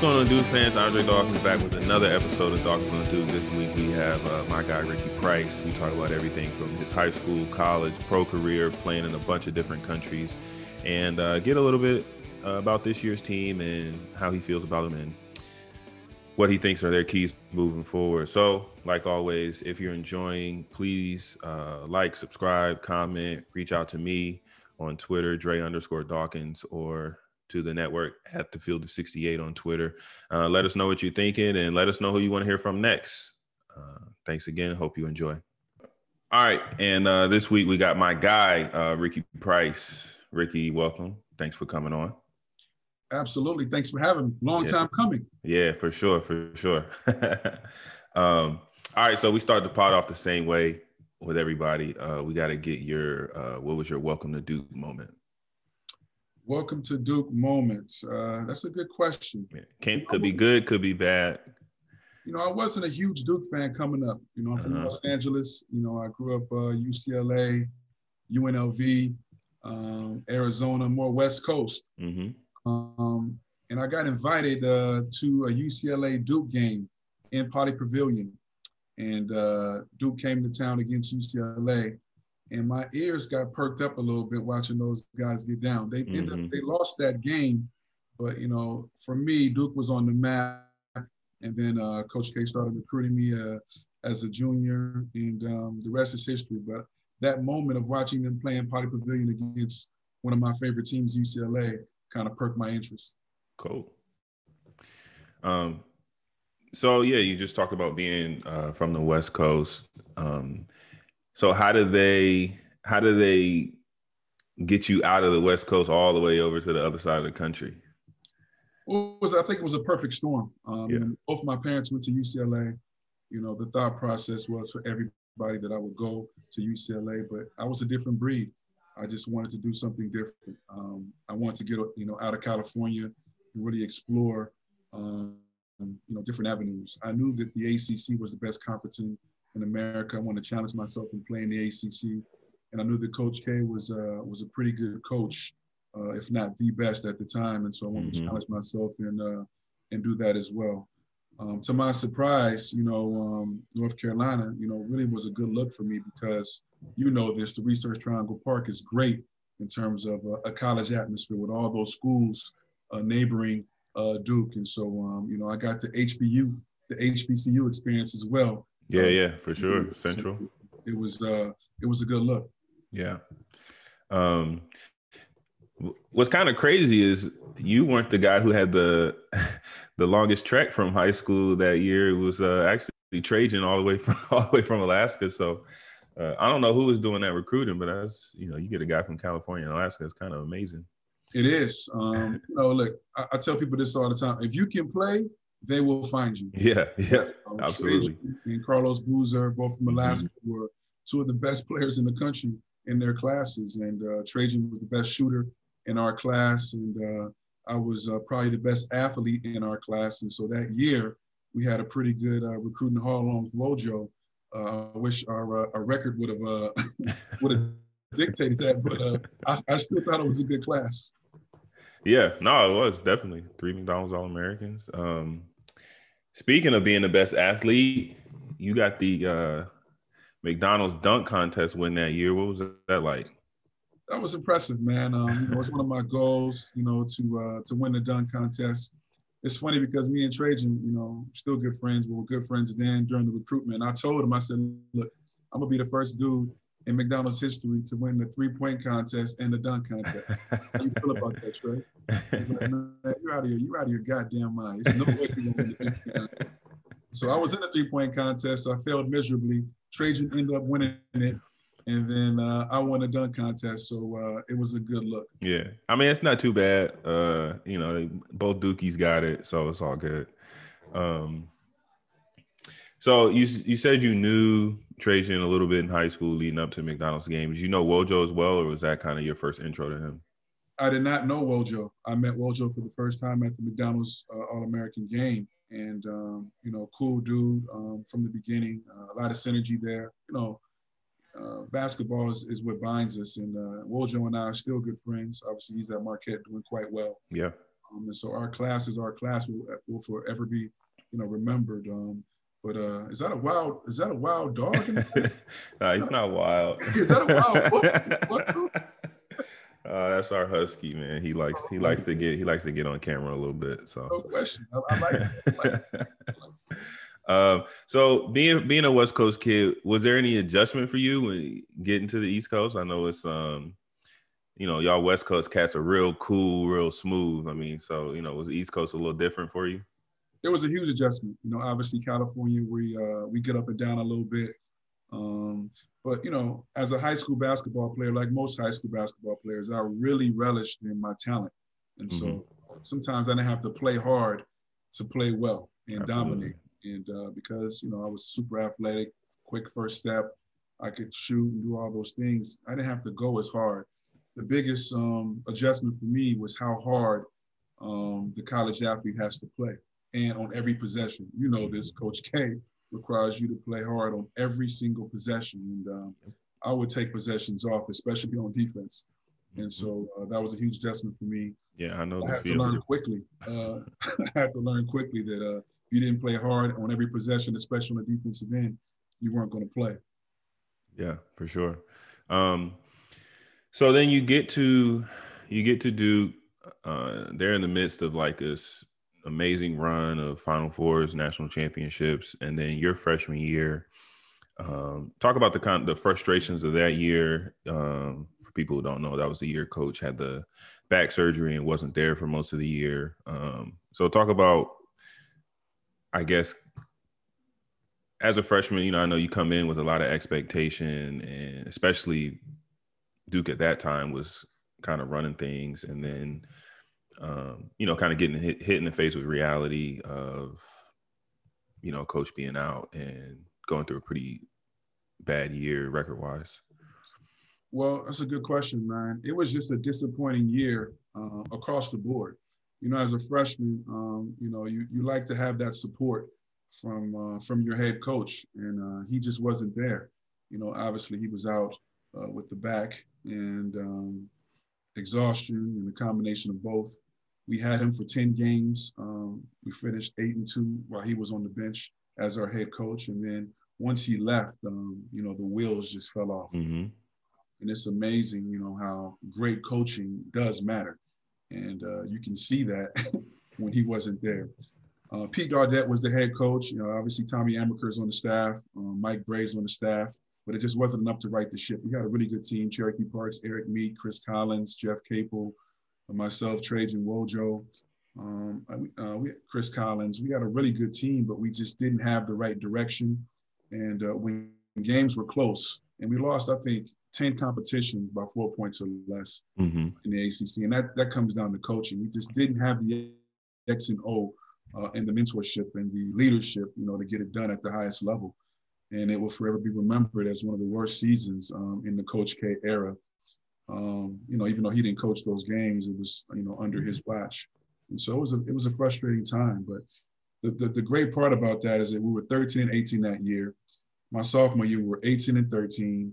Going on, Duke fans? Andre Dawkins back with another episode of Dawkins on Duke. This week we have uh, my guy Ricky Price. We talk about everything from his high school, college, pro career, playing in a bunch of different countries, and uh, get a little bit uh, about this year's team and how he feels about them and what he thinks are their keys moving forward. So, like always, if you're enjoying, please uh, like, subscribe, comment, reach out to me on Twitter, Dre underscore Dawkins, or to the network at the field of 68 on Twitter. Uh, let us know what you're thinking and let us know who you want to hear from next. Uh, thanks again. Hope you enjoy. All right. And uh, this week we got my guy, uh, Ricky Price. Ricky, welcome. Thanks for coming on. Absolutely. Thanks for having me. Long yeah. time coming. Yeah, for sure. For sure. um, all right. So we start the pod off the same way with everybody. Uh, we got to get your, uh, what was your welcome to Duke moment? Welcome to Duke moments. Uh, that's a good question. Can, could be good, could be bad. You know, I wasn't a huge Duke fan coming up. You know, I'm from uh-huh. Los Angeles. You know, I grew up uh, UCLA, UNLV, um, Arizona, more West Coast. Mm-hmm. Um, and I got invited uh, to a UCLA Duke game in Pauley Pavilion. And uh, Duke came to town against UCLA and my ears got perked up a little bit watching those guys get down. They mm-hmm. up, they lost that game, but you know, for me, Duke was on the map, and then uh, Coach K started recruiting me uh, as a junior, and um, the rest is history. But that moment of watching them play in Pauley Pavilion against one of my favorite teams, UCLA, kind of perked my interest. Cool. Um, so yeah, you just talked about being uh, from the West Coast. Um, so how do they how do they get you out of the West Coast all the way over to the other side of the country? Was, I think it was a perfect storm. Um, yeah. Both my parents went to UCLA. You know, the thought process was for everybody that I would go to UCLA, but I was a different breed. I just wanted to do something different. Um, I wanted to get you know out of California and really explore um, you know different avenues. I knew that the ACC was the best conference in in America. I want to challenge myself and play in playing the ACC, and I knew that Coach K was uh, was a pretty good coach, uh, if not the best at the time. And so I wanted mm-hmm. to challenge myself and uh, and do that as well. Um, to my surprise, you know, um, North Carolina, you know, really was a good look for me because you know this. The Research Triangle Park is great in terms of a college atmosphere with all those schools uh, neighboring uh, Duke, and so um, you know, I got the HBU, the HBCU experience as well yeah, um, yeah, for sure. Central. It was uh it was a good look. Yeah. Um what's kind of crazy is you weren't the guy who had the the longest trek from high school that year. It was uh, actually Trajan all the way from all the way from Alaska. So uh, I don't know who was doing that recruiting, but that's you know you get a guy from California and Alaska. It's kind of amazing. It is. Um, you know, look, I, I, tell people this all the time. If you can play, they will find you. Yeah, yeah, um, absolutely. And Carlos Boozer, both from Alaska, mm-hmm. were two of the best players in the country in their classes. And uh, Trajan was the best shooter in our class, and uh, I was uh, probably the best athlete in our class. And so that year, we had a pretty good uh, recruiting haul along with Wojo. Uh, I wish our, uh, our record would have would have dictated that, but I, I still thought it was a good class. Yeah, no, it was definitely three McDonald's All Americans. Um, Speaking of being the best athlete, you got the uh, McDonald's dunk contest win that year. What was that like? That was impressive, man. Um, it was one of my goals, you know, to uh, to win the dunk contest. It's funny because me and Trajan, you know, still good friends. We were good friends then during the recruitment. I told him, I said, look, I'm gonna be the first dude in McDonald's history to win the three-point contest and the dunk contest. How you feel about that, Trey? Like, man, you're out of your, you're out of your goddamn mind. There's no way gonna win the So I was in the three-point contest. I failed miserably. Trajan ended up winning it. And then uh, I won a dunk contest, so uh, it was a good look. Yeah, I mean it's not too bad. Uh, you know, both Dukies got it, so it's all good. Um, so you you said you knew Trajan a little bit in high school leading up to McDonald's games. Did you know Wojo as well, or was that kind of your first intro to him? I did not know Wojo. I met Wojo for the first time at the McDonald's uh, All American game, and um, you know, cool dude um, from the beginning. Uh, a lot of synergy there. You know, uh, basketball is, is what binds us, and uh, Wojo and I are still good friends. Obviously, he's at Marquette doing quite well. Yeah. Um, and so our class is our class will, will forever be, you know, remembered. Um, but uh, is that a wild? Is that a wild dog? no, he's not wild. is that a wild? Uh, that's our husky, man. He likes he likes to get he likes to get on camera a little bit. So no question. I, I like it. I like Um, so being being a West Coast kid, was there any adjustment for you when getting to the East Coast? I know it's um, you know, y'all West Coast cats are real cool, real smooth. I mean, so you know, was the East Coast a little different for you? It was a huge adjustment. You know, obviously California, we uh, we get up and down a little bit. Um, but you know, as a high school basketball player, like most high school basketball players, I really relished in my talent, and mm-hmm. so sometimes I didn't have to play hard to play well and Absolutely. dominate. And uh, because you know I was super athletic, quick first step, I could shoot and do all those things. I didn't have to go as hard. The biggest um, adjustment for me was how hard um, the college athlete has to play, and on every possession. You know this, Coach K requires you to play hard on every single possession. And um, I would take possessions off, especially on defense. And so uh, that was a huge adjustment for me. Yeah, I know. I had to learn quickly. Uh, I had to learn quickly that uh, if you didn't play hard on every possession, especially on the defensive end, you weren't going to play. Yeah, for sure. Um, so then you get to you get to do. Uh, they're in the midst of like this amazing run of Final Fours, national championships, and then your freshman year. Um, talk about the kind the frustrations of that year. Um, for people who don't know, that was the year Coach had the back surgery and wasn't there for most of the year. Um, so talk about, I guess, as a freshman, you know, I know you come in with a lot of expectation, and especially Duke at that time was kind of running things, and then um, you know, kind of getting hit, hit in the face with reality of, you know, coach being out and going through a pretty bad year record wise? Well, that's a good question, man. It was just a disappointing year uh, across the board. You know, as a freshman, um, you know, you, you like to have that support from uh, from your head coach, and uh, he just wasn't there. You know, obviously he was out uh, with the back and um, exhaustion and a combination of both. We had him for 10 games. Um, we finished eight and two while he was on the bench as our head coach. And then once he left, um, you know, the wheels just fell off. Mm-hmm. And it's amazing, you know, how great coaching does matter. And uh, you can see that when he wasn't there. Uh, Pete Gaudet was the head coach. You know, obviously Tommy Amaker is on the staff, um, Mike Brey's on the staff, but it just wasn't enough to right the ship. We had a really good team: Cherokee Parks, Eric Meek, Chris Collins, Jeff Capel, myself, Trajan Wojo, um, uh, we, Chris Collins. We had a really good team, but we just didn't have the right direction. And uh, when games were close, and we lost, I think, 10 competitions by four points or less mm-hmm. in the ACC. And that, that comes down to coaching. We just didn't have the X and O uh, and the mentorship and the leadership, you know, to get it done at the highest level. And it will forever be remembered as one of the worst seasons um, in the Coach K era um, you know, even though he didn't coach those games, it was you know under his mm-hmm. watch, and so it was a it was a frustrating time. But the, the, the great part about that is that we were 13 and 18 that year. My sophomore year we were 18 and 13,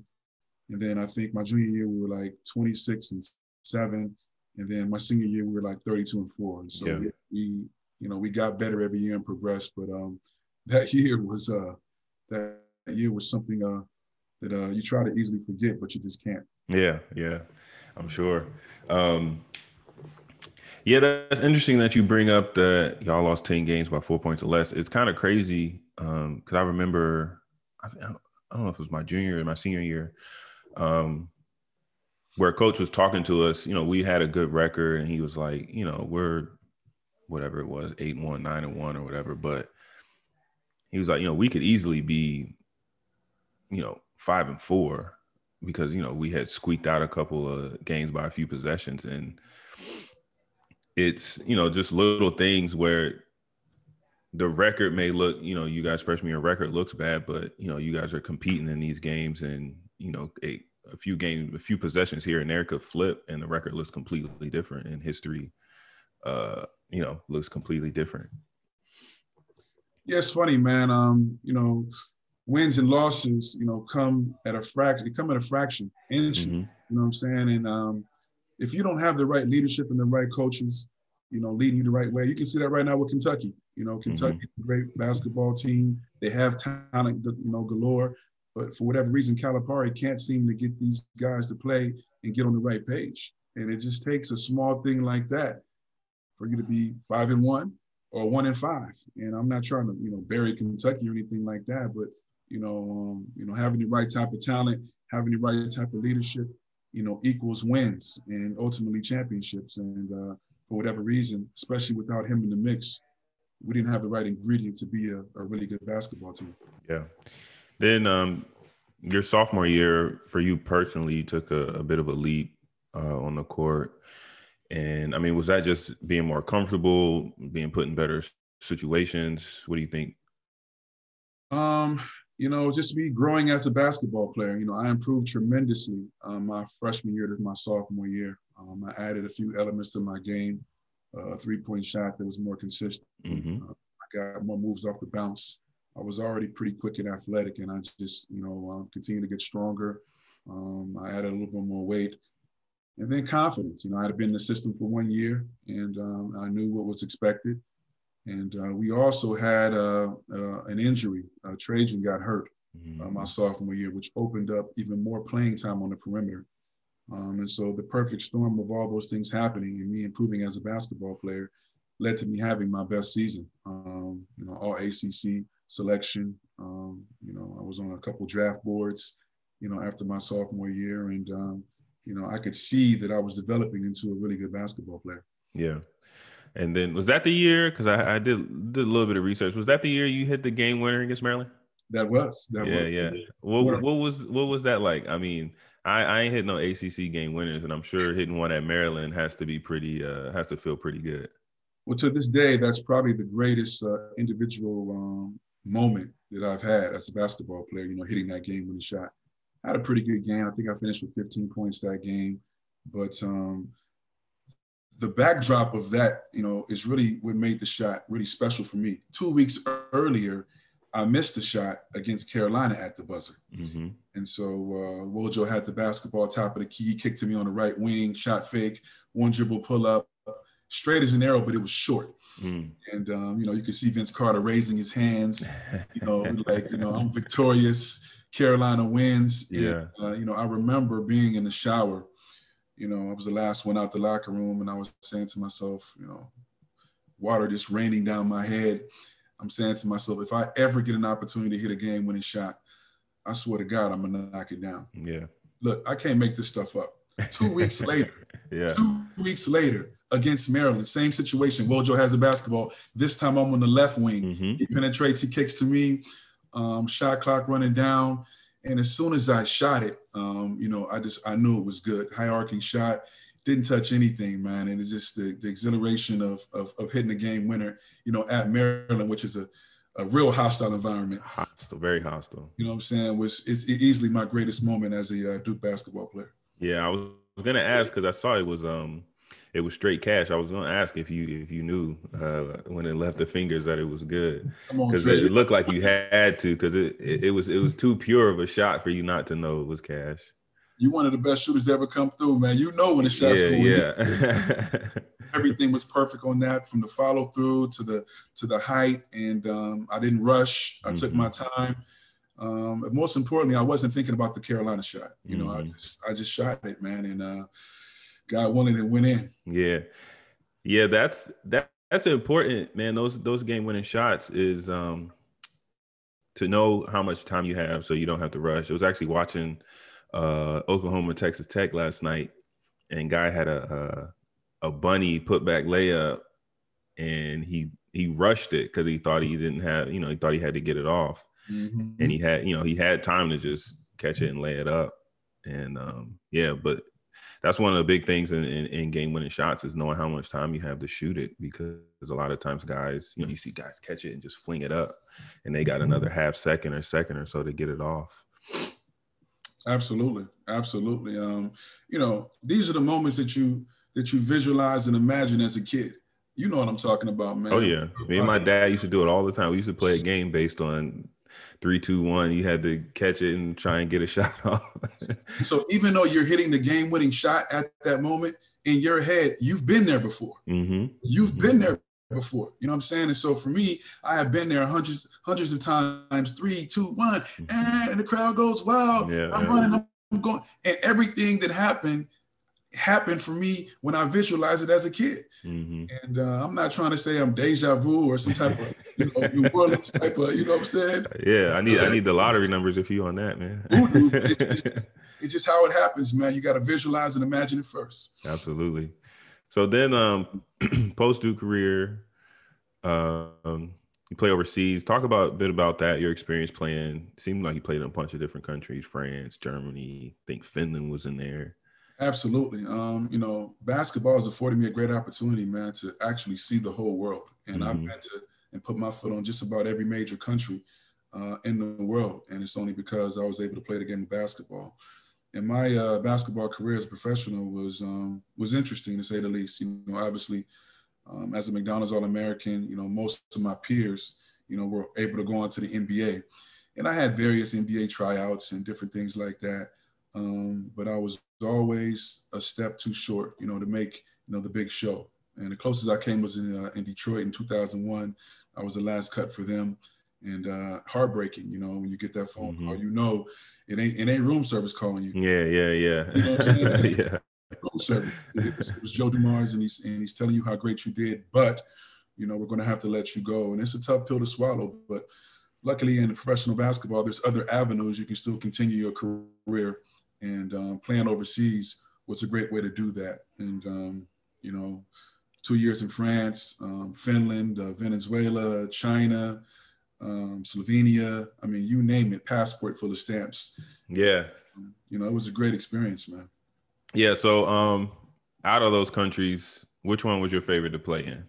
and then I think my junior year we were like 26 and seven, and then my senior year we were like 32 and four. And so yeah. we, we, you know we got better every year and progressed. But um, that year was uh that year was something uh that uh you try to easily forget, but you just can't. Yeah, yeah, I'm sure. Um, yeah, that's interesting that you bring up that y'all lost 10 games by four points or less. It's kind of crazy because um, I remember, I, I, don't know if it was my junior or my senior year, um, where a coach was talking to us. You know, we had a good record, and he was like, you know, we're whatever it was, eight and one, nine and one, or whatever. But he was like, you know, we could easily be, you know, five and four because you know we had squeaked out a couple of games by a few possessions and it's you know just little things where the record may look you know you guys freshman year record looks bad but you know you guys are competing in these games and you know a, a few games a few possessions here and there could flip and the record looks completely different and history uh you know looks completely different. Yeah it's funny man. Um you know wins and losses, you know, come at a fraction, come at a fraction, inch, mm-hmm. you know what I'm saying? And um, if you don't have the right leadership and the right coaches, you know, leading you the right way. You can see that right now with Kentucky. You know, Kentucky mm-hmm. great basketball team. They have talent, you know, galore. But for whatever reason, Calipari can't seem to get these guys to play and get on the right page. And it just takes a small thing like that for you to be five and one or one and five. And I'm not trying to, you know, bury Kentucky or anything like that, but you know, um, you know, having the right type of talent, having the right type of leadership, you know, equals wins and ultimately championships. And uh, for whatever reason, especially without him in the mix, we didn't have the right ingredient to be a, a really good basketball team. Yeah. Then um, your sophomore year, for you personally, you took a, a bit of a leap uh, on the court. And I mean, was that just being more comfortable, being put in better situations? What do you think? Um, you know, just me growing as a basketball player. You know, I improved tremendously um, my freshman year to my sophomore year. Um, I added a few elements to my game, uh, a three-point shot that was more consistent. Mm-hmm. Uh, I got more moves off the bounce. I was already pretty quick and athletic, and I just, you know, uh, continued to get stronger. Um, I added a little bit more weight, and then confidence. You know, I had been in the system for one year, and um, I knew what was expected. And uh, we also had uh, uh, an injury. Trajan got hurt mm-hmm. my sophomore year, which opened up even more playing time on the perimeter. Um, and so the perfect storm of all those things happening and me improving as a basketball player led to me having my best season. Um, you know, all ACC selection. Um, you know, I was on a couple draft boards, you know, after my sophomore year, and um, you know, I could see that I was developing into a really good basketball player. Yeah. And then was that the year? Because I, I, did did a little bit of research. Was that the year you hit the game winner against Maryland? That was. That yeah, was. yeah. What what was what was that like? I mean, I, I ain't hit no ACC game winners, and I'm sure hitting one at Maryland has to be pretty uh has to feel pretty good. Well, to this day, that's probably the greatest uh, individual um, moment that I've had as a basketball player. You know, hitting that game winning shot. I had a pretty good game. I think I finished with 15 points that game, but um, the backdrop of that, you know, is really what made the shot really special for me. Two weeks earlier, I missed a shot against Carolina at the buzzer. Mm-hmm. And so uh, Wojo had the basketball top of the key, kicked to me on the right wing, shot fake, one dribble pull up, straight as an arrow, but it was short. Mm. And, um, you know, you could see Vince Carter raising his hands, you know, like, you know, I'm victorious. Carolina wins. Yeah. And, uh, you know, I remember being in the shower you know, I was the last one out the locker room, and I was saying to myself, you know, water just raining down my head. I'm saying to myself, if I ever get an opportunity to hit a game winning shot, I swear to God, I'm gonna knock it down. Yeah. Look, I can't make this stuff up. Two weeks later, yeah. two weeks later against Maryland, same situation. Wojo has a basketball. This time I'm on the left wing. Mm-hmm. He penetrates, he kicks to me. Um, shot clock running down. And as soon as I shot it, um, you know, I just I knew it was good. High arcing shot, didn't touch anything, man. And it's just the, the exhilaration of, of, of hitting a game winner, you know, at Maryland, which is a, a real hostile environment. Hostile, very hostile. You know what I'm saying? Was it's easily my greatest moment as a uh, Duke basketball player. Yeah, I was gonna ask because I saw it was um it was straight cash. I was going to ask if you if you knew uh, when it left the fingers that it was good because it, it, looked like you had to because it, it, it was it was too pure of a shot for you not to know it was cash. You one of the best shooters to ever come through, man. You know when the shots yeah, Yeah. Everything was perfect on that, from the follow through to the to the height, and um, I didn't rush. I mm-hmm. took my time. Um, most importantly, I wasn't thinking about the Carolina shot. You know, mm-hmm. I just I just shot it, man, and uh, God willing, it went in. Yeah, yeah, that's that that's important, man. Those those game winning shots is um to know how much time you have, so you don't have to rush. I was actually watching uh Oklahoma Texas Tech last night, and guy had a a, a bunny put back layup, and he he rushed it because he thought he didn't have, you know, he thought he had to get it off, mm-hmm. and he had, you know, he had time to just catch it and lay it up, and um yeah, but that's one of the big things in, in, in, game winning shots is knowing how much time you have to shoot it because a lot of times guys, you know, you see guys catch it and just fling it up and they got another half second or second or so to get it off. Absolutely. Absolutely. Um, you know, these are the moments that you that you visualize and imagine as a kid. You know what I'm talking about, man. Oh yeah. Me and my dad used to do it all the time. We used to play a game based on three, two, one. You had to catch it and try and get a shot off. so even though you're hitting the game-winning shot at that moment, in your head, you've been there before. Mm-hmm. You've mm-hmm. been there before. You know what I'm saying? And so for me, I have been there hundreds, hundreds of times. Three, two, one, mm-hmm. and the crowd goes wild. Yeah, I'm running, I'm going, and everything that happened happened for me when I visualized it as a kid. Mm-hmm. And uh, I'm not trying to say I'm deja vu or some type of you know, New Orleans type of, you know what I'm saying? Yeah, I need I need the lottery numbers if you on that, man. it's, just, it's just how it happens, man. You got to visualize and imagine it first. Absolutely. So then, um, post Duke career, um, you play overseas. Talk about a bit about that. Your experience playing. Seemed like you played in a bunch of different countries: France, Germany. I think Finland was in there. Absolutely. Um, you know, basketball has afforded me a great opportunity, man, to actually see the whole world. And mm-hmm. I've been to and put my foot on just about every major country uh, in the world. And it's only because I was able to play the game of basketball. And my uh, basketball career as a professional was um, was interesting to say the least. You know, obviously, um, as a McDonald's All-American, you know, most of my peers, you know, were able to go on to the NBA. And I had various NBA tryouts and different things like that. Um, but I was always a step too short, you know, to make you know the big show. And the closest I came was in uh, in Detroit in 2001. I was the last cut for them, and uh, heartbreaking. You know, when you get that phone mm-hmm. call, you know, it ain't it ain't room service calling you. Yeah, yeah, yeah. You know what I'm saying? yeah. Room service. It was, it was Joe Dumars, and he's and he's telling you how great you did, but you know we're going to have to let you go, and it's a tough pill to swallow. But luckily, in professional basketball, there's other avenues you can still continue your career and um, playing overseas was a great way to do that. And um, you know, two years in France, um, Finland, uh, Venezuela, China, um, Slovenia. I mean, you name it, passport full of stamps. Yeah. You know, it was a great experience, man. Yeah. So, um, out of those countries, which one was your favorite to play in?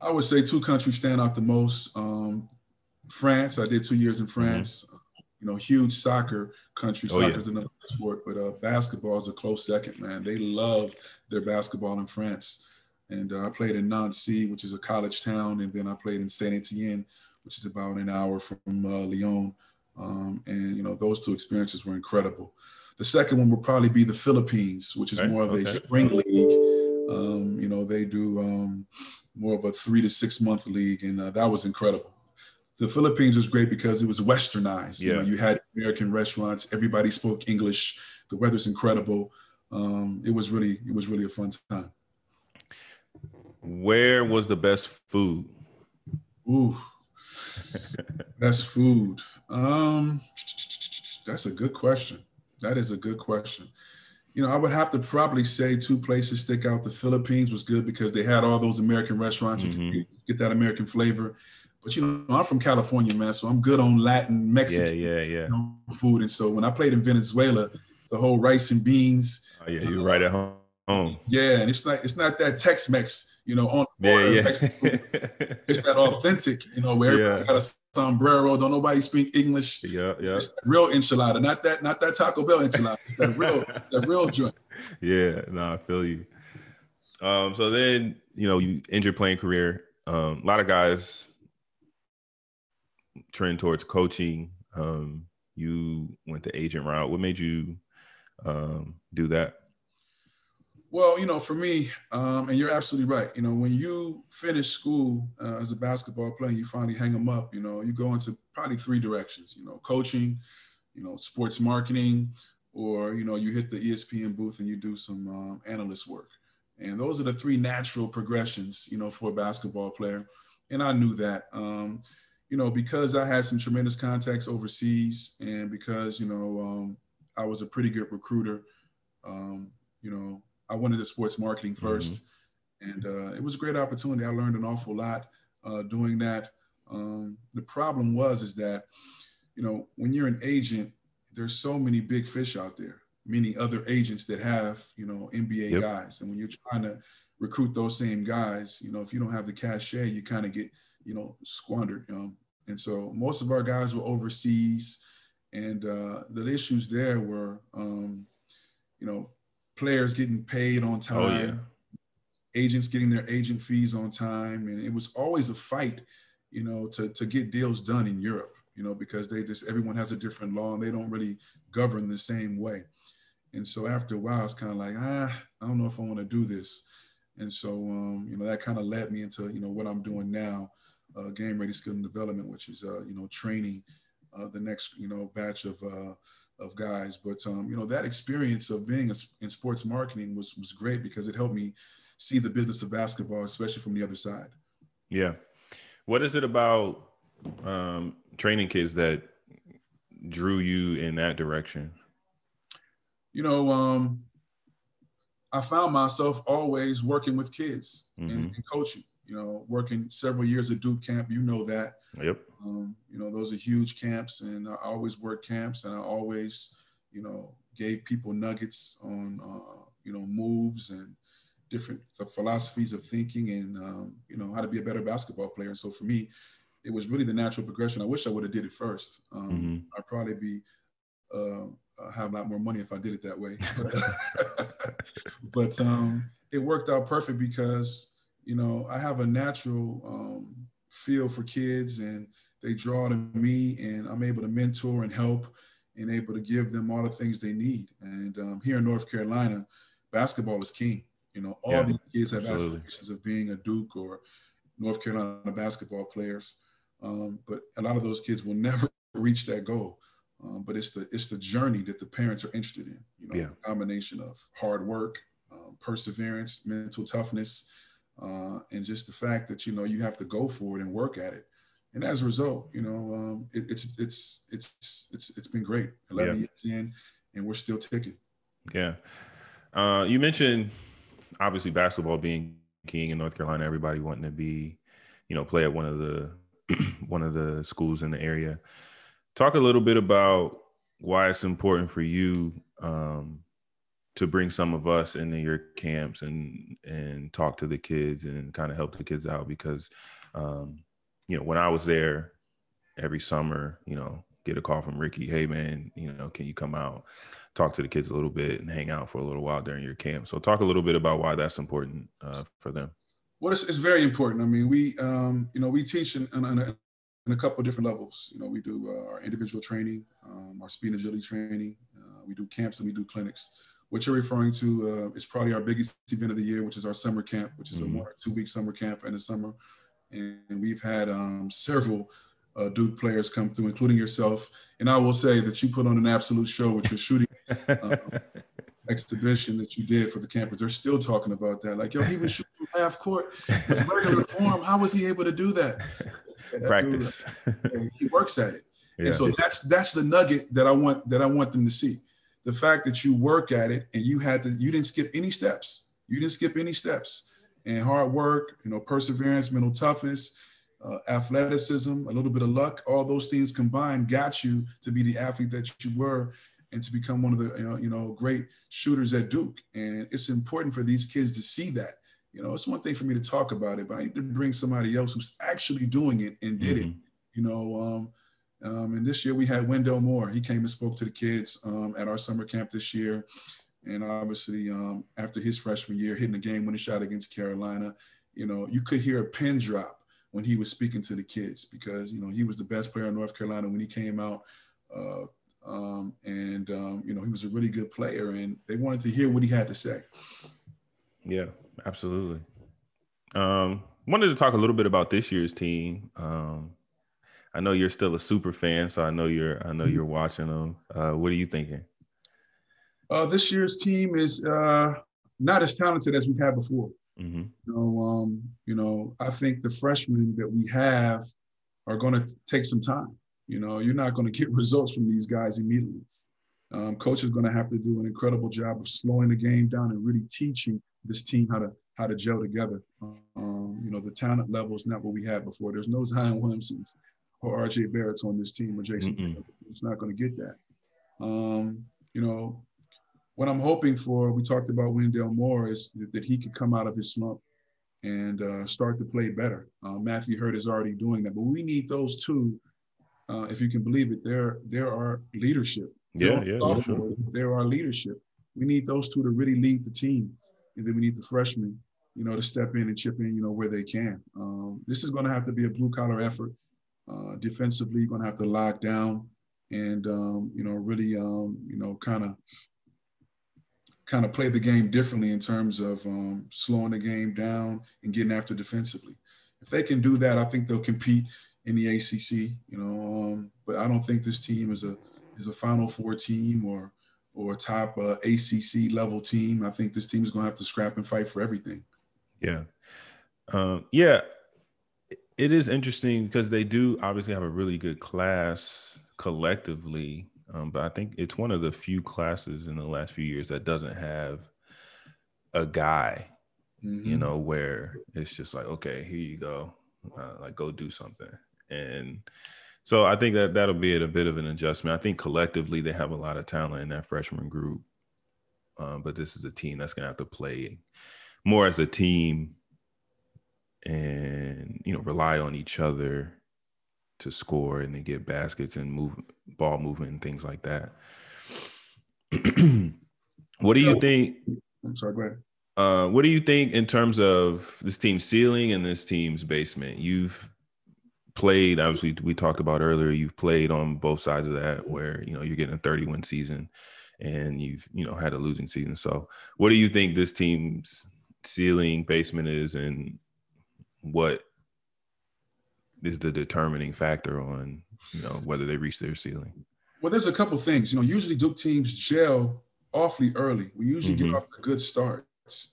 I would say two countries stand out the most. Um, France, I did two years in mm-hmm. France. Mm-hmm you know, huge soccer country. Oh, Soccer's yeah. another sport, but uh, basketball is a close second, man. They love their basketball in France. And uh, I played in Nancy, which is a college town, and then I played in Saint Etienne, which is about an hour from uh, Lyon. Um, and you know, those two experiences were incredible. The second one would probably be the Philippines, which is more of okay. a spring league. Um, you know, they do um, more of a three to six month league, and uh, that was incredible the Philippines was great because it was westernized. Yeah. You know, you had American restaurants, everybody spoke English, the weather's incredible. Um, it was really, it was really a fun time. Where was the best food? Ooh, best food. Um, that's a good question. That is a good question. You know, I would have to probably say two places stick out. The Philippines was good because they had all those American restaurants. Mm-hmm. You could get that American flavor. But you know, I'm from California, man, so I'm good on Latin, Mexican, yeah, yeah, yeah. You know, food. And so when I played in Venezuela, the whole rice and beans. Oh yeah, you're uh, right at home. Yeah, and it's not it's not that Tex-Mex, you know, on yeah, yeah. it's that authentic, you know, where everybody yeah. got a sombrero, don't nobody speak English. Yeah, yeah. It's real enchilada, not that not that Taco Bell enchilada. It's that real, it's that real joint. Yeah, no, I feel you. Um, so then you know you end your playing career. Um, a lot of guys trend towards coaching. Um, you went the agent route. What made you um, do that? Well, you know, for me, um, and you're absolutely right. You know, when you finish school uh, as a basketball player, you finally hang them up. You know, you go into probably three directions. You know, coaching, you know, sports marketing, or you know, you hit the ESPN booth and you do some um, analyst work. And those are the three natural progressions, you know, for a basketball player. And I knew that. Um, you know, because I had some tremendous contacts overseas and because, you know, um, I was a pretty good recruiter, um, you know, I went into sports marketing 1st mm-hmm. and uh, it was a great opportunity. I learned an awful lot uh, doing that. Um, the problem was is that, you know, when you're an agent, there's so many big fish out there, meaning other agents that have, you know, NBA yep. guys. And when you're trying to recruit those same guys, you know, if you don't have the cachet, you kind of get – you know, squandered. Um, and so most of our guys were overseas, and uh, the issues there were, um, you know, players getting paid on time, oh, yeah. agents getting their agent fees on time, and it was always a fight, you know, to to get deals done in Europe, you know, because they just everyone has a different law and they don't really govern the same way. And so after a while, it's kind of like ah, I don't know if I want to do this. And so, um, you know, that kind of led me into, you know, what I'm doing now, uh, game ready skill and development, which is, uh, you know, training uh, the next, you know, batch of, uh, of guys. But, um, you know, that experience of being in sports marketing was, was great because it helped me see the business of basketball, especially from the other side. Yeah. What is it about um, training kids that drew you in that direction? You know, um, I found myself always working with kids mm-hmm. and, and, coaching. You know, working several years at Duke Camp. You know that. Yep. Um, you know, those are huge camps, and I always work camps, and I always, you know, gave people nuggets on, uh, you know, moves and different philosophies of thinking, and um, you know, how to be a better basketball player. And so for me, it was really the natural progression. I wish I would have did it first. Um, mm-hmm. I'd probably be uh, have a lot more money if I did it that way. but um, it worked out perfect because you know I have a natural um, feel for kids, and they draw to me, and I'm able to mentor and help, and able to give them all the things they need. And um, here in North Carolina, basketball is king. You know, all yeah, these kids have absolutely. aspirations of being a Duke or North Carolina basketball players. Um, but a lot of those kids will never reach that goal. Um, but it's the it's the journey that the parents are interested in. You know, yeah. combination of hard work, um, perseverance, mental toughness, uh, and just the fact that you know you have to go for it and work at it. And as a result, you know, um, it, it's it's it's it's it's been great. Eleven yeah. years in, and we're still ticking. Yeah. Uh, you mentioned obviously basketball being king in North Carolina. Everybody wanting to be, you know, play at one of the one of the schools in the area. Talk a little bit about why it's important for you um, to bring some of us into your camps and and talk to the kids and kind of help the kids out because um, you know when I was there every summer, you know, get a call from Ricky, hey man, you know, can you come out, talk to the kids a little bit and hang out for a little while during your camp. So talk a little bit about why that's important uh, for them. Well, it's, it's very important. I mean, we, um, you know, we teach in, in, in, a, in, a, couple of different levels. You know, we do uh, our individual training, um, our speed and agility training. Uh, we do camps and we do clinics. What you're referring to uh, is probably our biggest event of the year, which is our summer camp, which is mm-hmm. a one or two week summer camp in the summer. And we've had um, several uh, Duke players come through, including yourself. And I will say that you put on an absolute show with your shooting. Um, exhibition that you did for the campers. they're still talking about that. Like, yo, he was shooting from half court. It's regular form. How was he able to do that? Practice. Dude, he works at it. Yeah. And so that's that's the nugget that I want that I want them to see. The fact that you work at it and you had to you didn't skip any steps. You didn't skip any steps. And hard work, you know, perseverance, mental toughness, uh, athleticism, a little bit of luck, all those things combined got you to be the athlete that you were and to become one of the you know, you know great shooters at Duke. And it's important for these kids to see that. You know, it's one thing for me to talk about it, but I need to bring somebody else who's actually doing it and did mm-hmm. it. You know, um, um, and this year we had Wendell Moore. He came and spoke to the kids um, at our summer camp this year. And obviously, um, after his freshman year, hitting a game-winning shot against Carolina, you know, you could hear a pin drop when he was speaking to the kids because you know he was the best player in North Carolina when he came out. Uh, um, and um, you know he was a really good player, and they wanted to hear what he had to say. Yeah, absolutely. Um, wanted to talk a little bit about this year's team. I know you're still a super fan, so I know you're I know you're watching them. Uh, what are you thinking? Uh, this year's team is uh, not as talented as we've had before. Mm-hmm. You know, um, you know, I think the freshmen that we have are going to take some time. You know, you're not going to get results from these guys immediately. Um, coach is going to have to do an incredible job of slowing the game down and really teaching this team how to how to gel together. Um, you know, the talent level is not what we had before. There's no Zion Williamsons or RJ Barrett's on this team or Jason. mm It's not going to get that. Um, you know, what I'm hoping for, we talked about Wendell Moore, is that, he could come out of his slump and uh, start to play better. Uh, Matthew Hurt is already doing that, but we need those two uh, if you can believe it, there there are leadership. Yeah, yeah, sure. There are leadership. We need those two to really lead the team, and then we need the freshmen, you know, to step in and chip in, you know, where they can. Um, this is going to have to be a blue collar effort. Uh, defensively, you're going to have to lock down and um, you know really um, you know kind of kind of play the game differently in terms of um, slowing the game down and getting after defensively. If they can do that, I think they'll compete in the ACC. You know, um, but I don't think this team is a is a Final Four team or or a top uh, ACC level team. I think this team is going to have to scrap and fight for everything. Yeah, um, yeah, it is interesting because they do obviously have a really good class collectively, um, but I think it's one of the few classes in the last few years that doesn't have a guy. Mm-hmm. You know, where it's just like, okay, here you go, uh, like go do something, and so I think that that'll be a bit of an adjustment. I think collectively they have a lot of talent in that freshman group, um, but this is a team that's going to have to play more as a team and you know rely on each other to score and they get baskets and move ball movement and things like that. what do you think? I'm sorry, go ahead. Uh, what do you think in terms of this team's ceiling and this team's basement? You've played obviously we talked about earlier you've played on both sides of that where you know you're getting a 30 win season and you've you know had a losing season so what do you think this team's ceiling basement is and what is the determining factor on you know whether they reach their ceiling well there's a couple things you know usually duke teams gel awfully early we usually mm-hmm. get off to good starts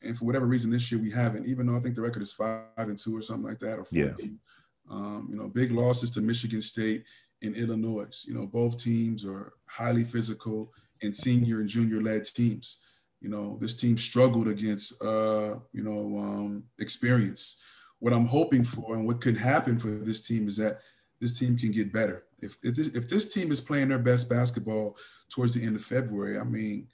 and for whatever reason this year we haven't even though i think the record is five and two or something like that or four yeah. Um, you know, big losses to Michigan State and Illinois. You know, both teams are highly physical and senior and junior led teams. You know, this team struggled against, uh, you know, um, experience. What I'm hoping for and what could happen for this team is that this team can get better. If, if, this, if this team is playing their best basketball towards the end of February, I mean,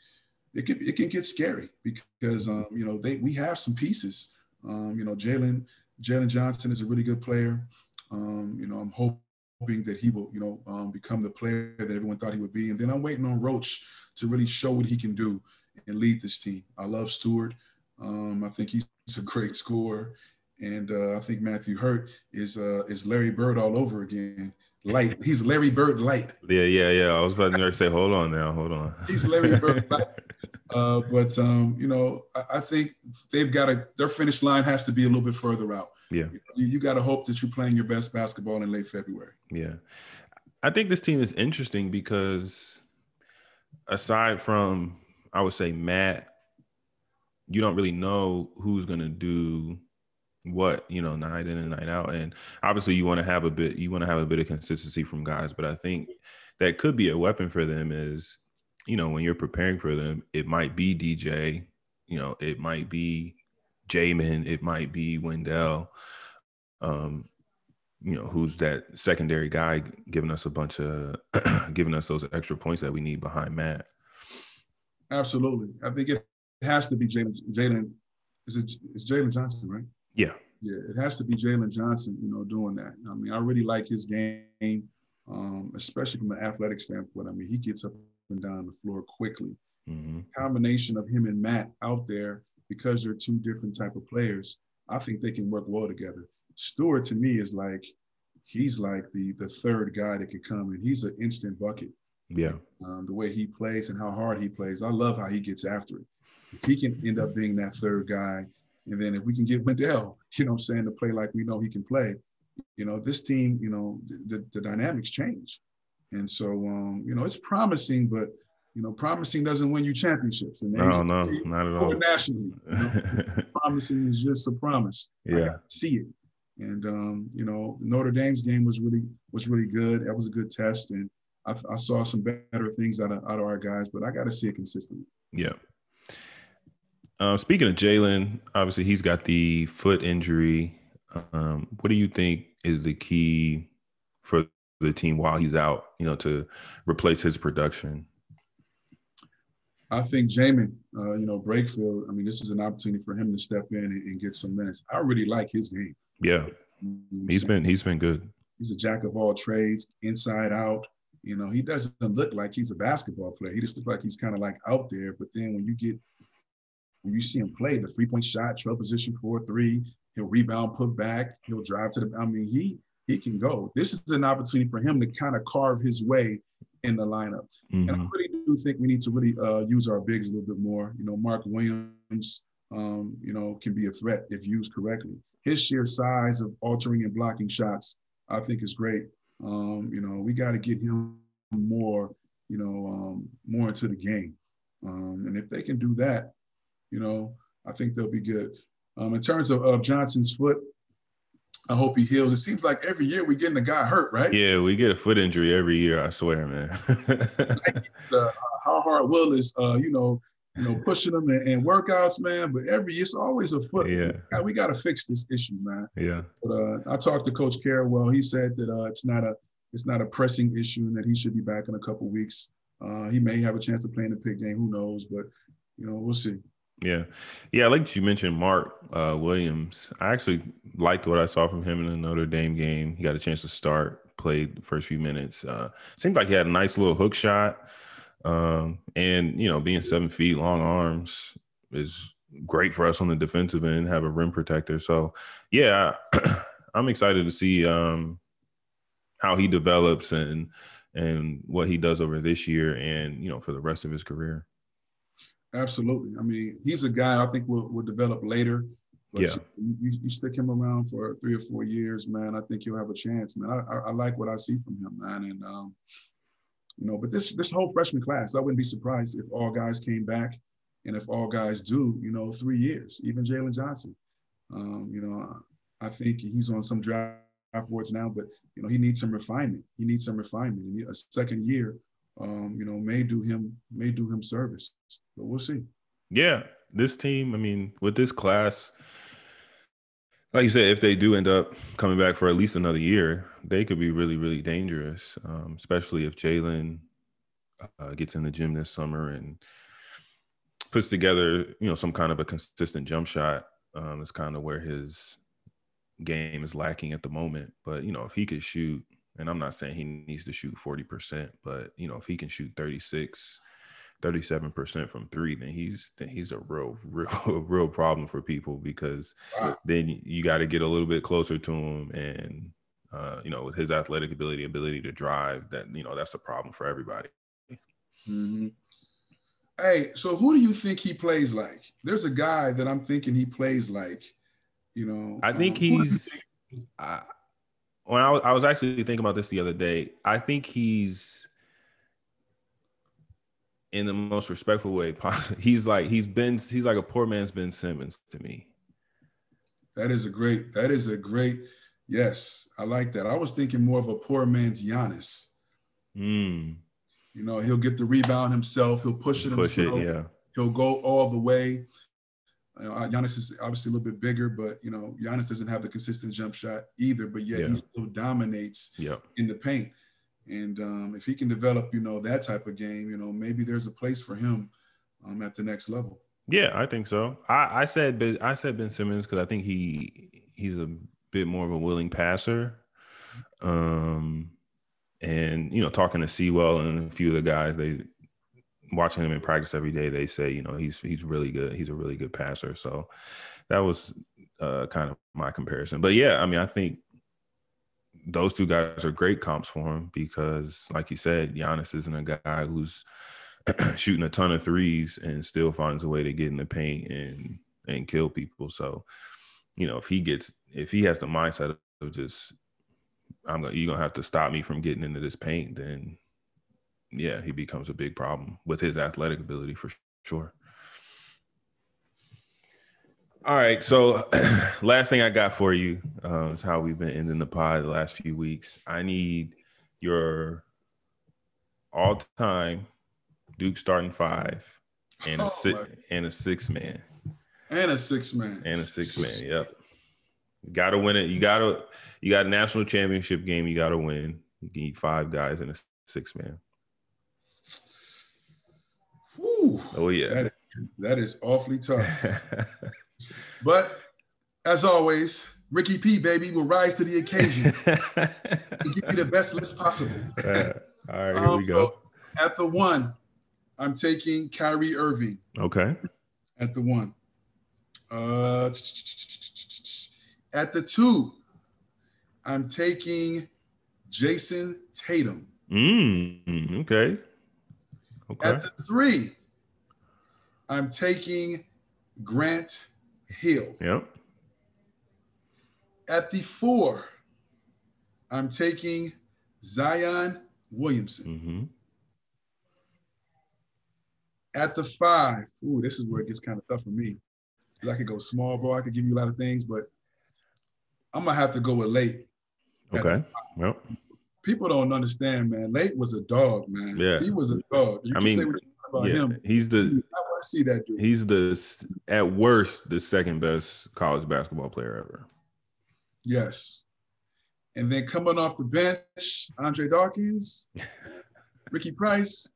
it can, it can get scary because, um, you know, they, we have some pieces. Um, you know, Jalen Jalen Johnson is a really good player. Um, you know, I'm hoping that he will, you know, um, become the player that everyone thought he would be. And then I'm waiting on Roach to really show what he can do and lead this team. I love Steward. Um, I think he's a great scorer. And uh, I think Matthew Hurt is uh, is Larry Bird all over again. Light. He's Larry Bird light. Yeah, yeah, yeah. I was about to say, hold on now, hold on. He's Larry Bird light. Uh, but um, you know, I, I, think they've got a their finish line has to be a little bit further out. Yeah, you, you got to hope that you're playing your best basketball in late February. Yeah, I think this team is interesting because aside from I would say Matt, you don't really know who's gonna do what you know night in and night out and obviously you want to have a bit you want to have a bit of consistency from guys but i think that could be a weapon for them is you know, when you're preparing for them, it might be DJ, you know, it might be Jaemyn, it might be Wendell, um, you know, who's that secondary guy giving us a bunch of giving us those extra points that we need behind Matt. Absolutely, I think it has to be Jalen. Jalen is it? It's Jalen Johnson, right? Yeah. Yeah, it has to be Jalen Johnson, you know, doing that. I mean, I really like his game, um, especially from an athletic standpoint. I mean, he gets up and down the floor quickly. Mm-hmm. Combination of him and Matt out there because they're two different type of players. I think they can work well together. Steward to me is like he's like the the third guy that could come and he's an instant bucket. Yeah. Um, the way he plays and how hard he plays, I love how he gets after it. If he can end up being that third guy, and then if we can get Wendell, you know, I'm saying to play like we know he can play, you know, this team, you know, the, the dynamics change. And so, um, you know, it's promising, but you know, promising doesn't win you championships. And no, no, not at all. Nationally, you know? promising is just a promise. Yeah, see it. And um, you know, Notre Dame's game was really was really good. That was a good test, and I, I saw some better things out of out of our guys. But I got to see it consistently. Yeah. Uh, speaking of Jalen, obviously he's got the foot injury. Um, what do you think is the key for the team while he's out, you know, to replace his production? I think Jaemyn, uh, you know, Brakefield, I mean, this is an opportunity for him to step in and, and get some minutes. I really like his game. Yeah. You know he's been he's been good. He's a jack of all trades, inside out. You know, he doesn't look like he's a basketball player. He just looks like he's kind of like out there. But then when you get when you see him play, the three point shot, 12 position four three, he'll rebound, put back, he'll drive to the. I mean, he he can go. This is an opportunity for him to kind of carve his way in the lineup. Mm-hmm. And I mm-hmm. really do do think we need to really uh, use our bigs a little bit more. You know, Mark Williams, um, you know, can be a threat if used correctly. His sheer size of altering and blocking shots, I think, is great. Um, you know, we got to get him more, you know, um, more into the game. Um, and if they can do that, you know, I think they'll be good. Um, in terms of, of Johnson's foot, I hope he heals. It seems like every year we're getting a guy hurt, right? Yeah, we get a foot injury every year. I swear, man. uh, how hard will is, uh, you know, you know, pushing them and, and, workouts, man. But every year it's always a foot. Yeah, we got to fix this issue, man. Yeah. But uh, I talked to Coach Carrawell. He said that uh, it's not a it's not a pressing issue and that he should be back in a couple weeks. Uh, he may have a chance to play in the pig game. Who knows? But you know, we'll see. Yeah, yeah. I like that you mentioned, Mark uh, Williams. I actually liked what I saw from him in the Notre Dame game. He got a chance to start, played the first few minutes. Uh, seemed like he had a nice little hook shot, um, and you know, being seven feet, long arms is great for us on the defensive end. Have a rim protector, so yeah, I'm excited to see um, how he develops and and what he does over this year, and you know, for the rest of his career. Absolutely. I mean, he's a guy I think will will develop later. But yeah. You, you, stick him around for three or four years, man. I think he'll have a chance, man. I, I, I like what I see from him, man. And um, you know, but this this whole freshman class, I wouldn't be surprised if all guys came back, and if all guys do, you know, three years. Even Jalen Johnson, um, you know, I think he's on some draft boards now, but you know, he needs some refinement. He needs some refinement. A second year um, you know, may do him may do him service. But we'll see. Yeah, this team. I mean, with this class, like you said, if they do end up coming back for at least another year, they could be really, really dangerous. Um, especially if Jalen uh, gets in the gym this summer and puts together, you know, some kind of a consistent jump shot. Um, it's kind of where his game is lacking at the moment. But you know, if he could shoot and I'm not saying he needs to shoot 40%, but you know, if he can shoot 36, 37% from three, then he's then he's a real, real, real problem for people because wow. then you got to get a little bit closer to him and uh, you know, with his athletic ability, ability to drive, that you know, that's a problem for everybody. Mm-hmm. Hey, so who do you think he plays like? There's a guy that I'm thinking he plays like, you know. I think um, he's. Think? I, when I was, I was actually thinking about this the other day, I think he's in the most respectful way possible. He's like he's been he's like a poor man's Ben Simmons to me. That is a great. That is a great. Yes, I like that. I was thinking more of a poor man's Giannis. Mm. You know, he'll get the rebound himself. He'll push it push himself. It, yeah. He'll go all the way. You know, Giannis is obviously a little bit bigger, but you know, Giannis doesn't have the consistent jump shot either, but yet yeah. he still dominates yep. in the paint. And um, if he can develop, you know, that type of game, you know, maybe there's a place for him um, at the next level. Yeah, I think so. I, I said I said Ben Simmons because I think he he's a bit more of a willing passer. Um, and you know, talking to Sewell and a few of the guys, they watching him in practice every day, they say, you know, he's he's really good. He's a really good passer. So that was uh, kind of my comparison. But yeah, I mean, I think those two guys are great comps for him because, like you said, Giannis isn't a guy who's shooting a ton of threes and still finds a way to get in the paint and and kill people. So, you know, if he gets if he has the mindset of just I'm gonna you're gonna have to stop me from getting into this paint, then yeah, he becomes a big problem with his athletic ability for sure. All right, so last thing I got for you uh, is how we've been ending the pod the last few weeks. I need your all-time Duke starting five and a oh, six and a six man and a six man and a six man. Yep, got to win it. You got to you got a national championship game. You got to win. You need five guys and a six man. Whew, oh yeah, that is, that is awfully tough. but as always, Ricky P, baby, will rise to the occasion and give you the best list possible. Uh, all right, here um, we go. So at the one, I'm taking Kyrie Irving. Okay. At the one. Uh, at the two, I'm taking Jayson Tatum. Mm, okay. Okay. At the three, I'm taking Grant Hill. Yep. At the four, I'm taking Zion Williamson. Mm-hmm. At the five, ooh, this is where it gets kind of tough for me. I could go small ball, I could give you a lot of things, but I'm gonna have to go with Laettner. Okay. Yep. People don't understand, man. Laettner was a dog, man. Yeah. He was a dog. You I can mean, say what you want about Yeah. him. He's the I want to see that dude. he's the at worst the second best college basketball player ever. Yes. And then coming off the bench, Andre Dawkins, Ricky Price.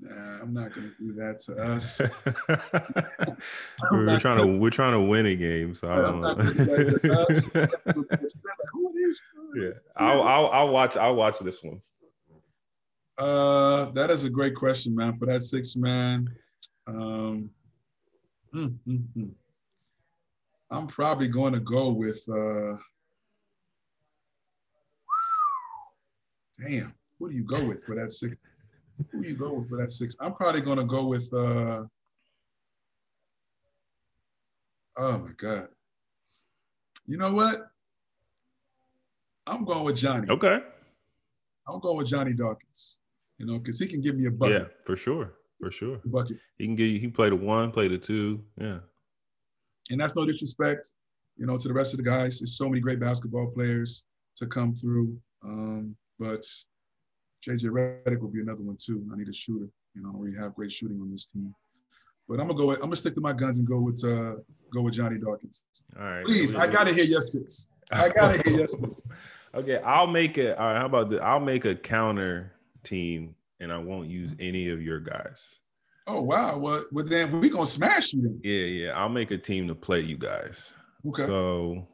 Nah, I'm not gonna do that to us. we're trying to we're trying to win a game, so I don't not gonna do that to us. know. Yeah, I'll, I'll I'll watch I'll watch this one. Uh, that is a great question, man. For that six man, um, mm, mm, mm. I'm probably going to go with. Uh, damn, who do you go with for that six? Who do you go with for that six? I'm probably going to go with. Uh, oh my god! You know what? I'm going with Johnny. Okay. I'm going with Johnny Dawkins. You know, because he can give me a bucket. Yeah, for sure, for sure. bucket. He can give you. He can play the one, play the two. Yeah. And that's no disrespect, you know, to the rest of the guys. There's so many great basketball players to come through. Um, but JJ Redick will be another one too. I need a shooter. You know, we have great shooting on this team. But I'm gonna go. With, I'm gonna stick to my guns and go with uh, go with Johnny Dawkins. All right. Please, I gotta hear your six. I gotta hear your six. Okay, I'll make it. All right, how about this? I'll make a counter team, and I won't use any of your guys. Oh wow. Well, well then we gonna smash you then. Yeah, yeah. I'll make a team to play you guys. Okay. So,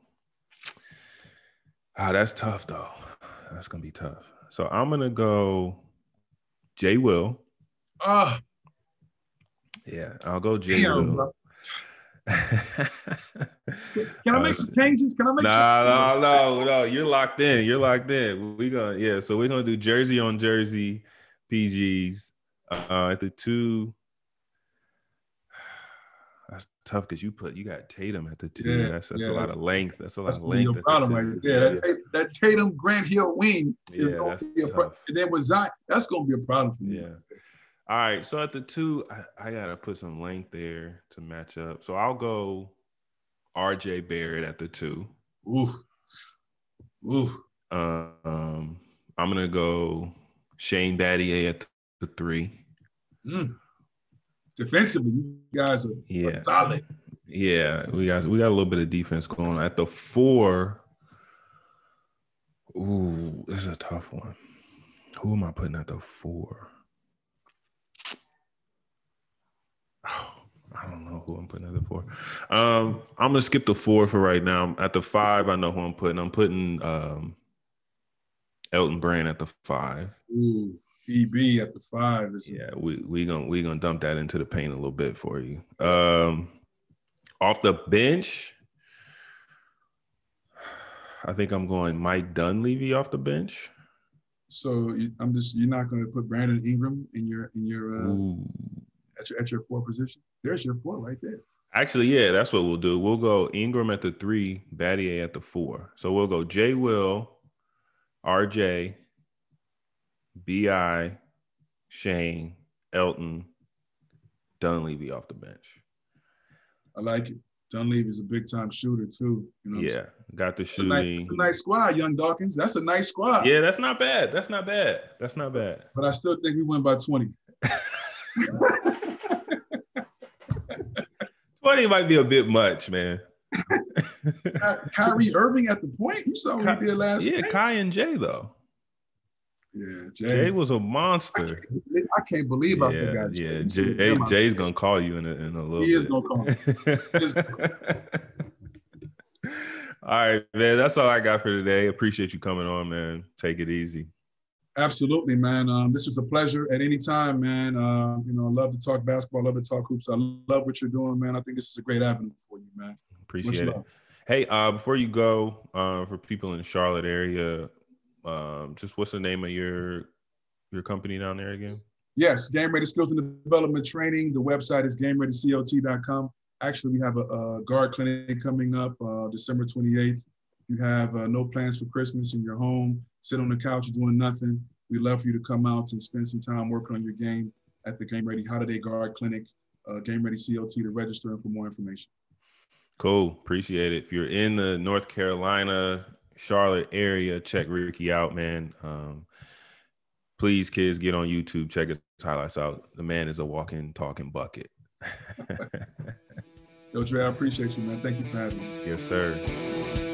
ah, that's tough though. That's gonna be tough. So I'm gonna go. Jay Will. Ah, Yeah, I'll go Will. Can I make some changes? Can I make Nah, no, no, no. You're locked in. You're locked in. We gonna yeah. So we're gonna do jersey on jersey, PGs. Uh, at the two. That's tough because you put you got Tatum at the two. Yeah, that's that's yeah. a lot of length. That's a lot That's of gonna length. your problem right there. That, that Tatum Grant Hill wing is Yeah, gonna be a problem. And then with Zion, that's going to be a problem for me. Yeah. All right. So at the two, I, I gotta put some length there to match up. So I'll go RJ Barrett at the two. Ooh. Ooh. Um, I'm gonna go Shane Battier at the three. Mm. Defensively, you guys are, are Yeah. solid. Yeah, we got we got a little bit of defense going. At the four, ooh, this is a tough one. Who am I putting at the four? I don't know who I'm putting at the four. Um, I'm gonna skip the four for right now. At the five, I know who I'm putting. I'm putting um, Elton Brand at the five. Ooh. EB at the five Yeah, we we gonna we gonna dump that into the paint a little bit for you. Um, off the bench, I think I'm going Mike Dunleavy off the bench. so you, I'm just you're not going to put Brandon Ingram in your in your uh, Ooh. at your at your four position. There's your four right there. Actually, yeah, that's what we'll do. We'll go Ingram at the three, Battier at the four. So we'll go J. Will, RJ, Bi, Shane, Elton, Dunleavy off the bench. I like it. Dunleavy is a big time shooter too. You know, Yeah, got the It's a, nice, shooting. a nice squad, young Dawkins. That's a nice squad. Yeah, that's not bad. That's not bad. That's not bad. But I still think we win by 20. 20 might be a bit much, man. Ky- Kyrie Irving at the point. You saw what he did last yeah, night. Kai and Jay, though. Yeah, Jay Jay. was a monster. can't, I can't believe I Yeah, forgot. yeah. Jay. Jay, Jay's gonna call you in a, in a little He is gonna call me. all right, man. That's all I got for today. Appreciate you coming on, man. Take it easy. Absolutely, man. Um, this was a pleasure at any time, man. Uh, you know, I love to talk basketball, love to talk hoops. I love what you're doing, man. I think this is a great avenue for you, man. Much Appreciate it. love. Hey, uh, before you go, uh, for people in the Charlotte area, um, just what's the name of your your company down there again? Yes, Game Ready Skills and Development Training. The website is gamereadycot.com. Actually, we have a, a guard clinic coming up uh, December 28th. You have uh, no plans for Christmas in your home, sit on the couch doing nothing. We'd love for you to come out and spend some time working on your game at the Game Ready Holiday Guard Clinic, uh, Game Ready COT to register and for more information. Cool. Appreciate it. If you're in the North Carolina, Charlotte area, check Ricky out, man. Um, please, kids, get on YouTube, check his highlights out. The man is a walking, talking bucket. Yo, Dre, I appreciate you, man. Thank you for having me. Yes, sir.